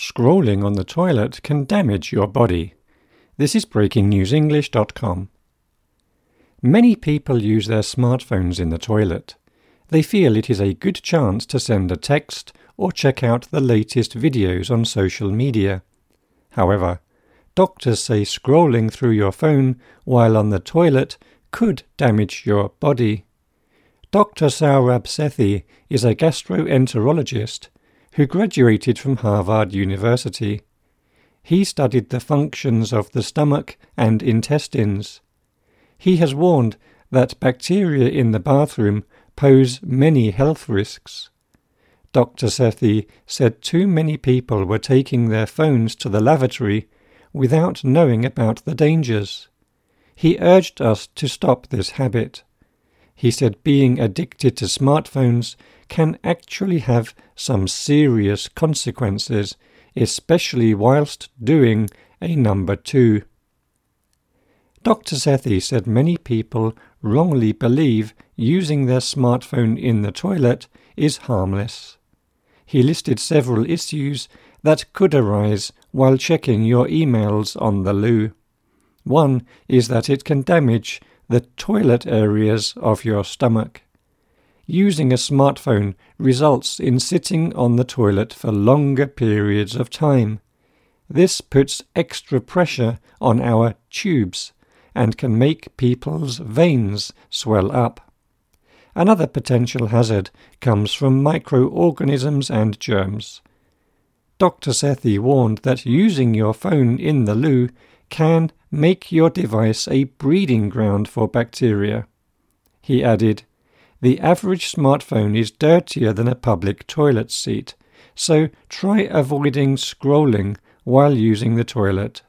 Scrolling on the toilet can damage your body. This is BreakingNewsEnglish.com. Many people use their smartphones in the toilet. They feel it is a good chance to send a text or check out the latest videos on social media. However, doctors say scrolling through your phone while on the toilet could damage your body. Dr. Saurabh Sethi is a gastroenterologist who graduated from Harvard University. He studied the functions of the stomach and intestines. He has warned that bacteria in the bathroom pose many health risks. Dr. Sethi said too many people were taking their phones to the lavatory without knowing about the dangers. He urged us to stop this habit. He said being addicted to smartphones can actually have some serious consequences, especially whilst doing a number two. Dr. Sethi said many people wrongly believe using their smartphone in the toilet is harmless. He listed several issues that could arise while checking your emails on the loo. One is that it can damage the toilet areas of your stomach. Using a smartphone results in sitting on the toilet for longer periods of time. This puts extra pressure on our tubes and can make people's veins swell up. Another potential hazard comes from microorganisms and germs. Dr. Sethi warned that using your phone in the loo can make your device a breeding ground for bacteria. He added, the average smartphone is dirtier than a public toilet seat, so try avoiding scrolling while using the toilet.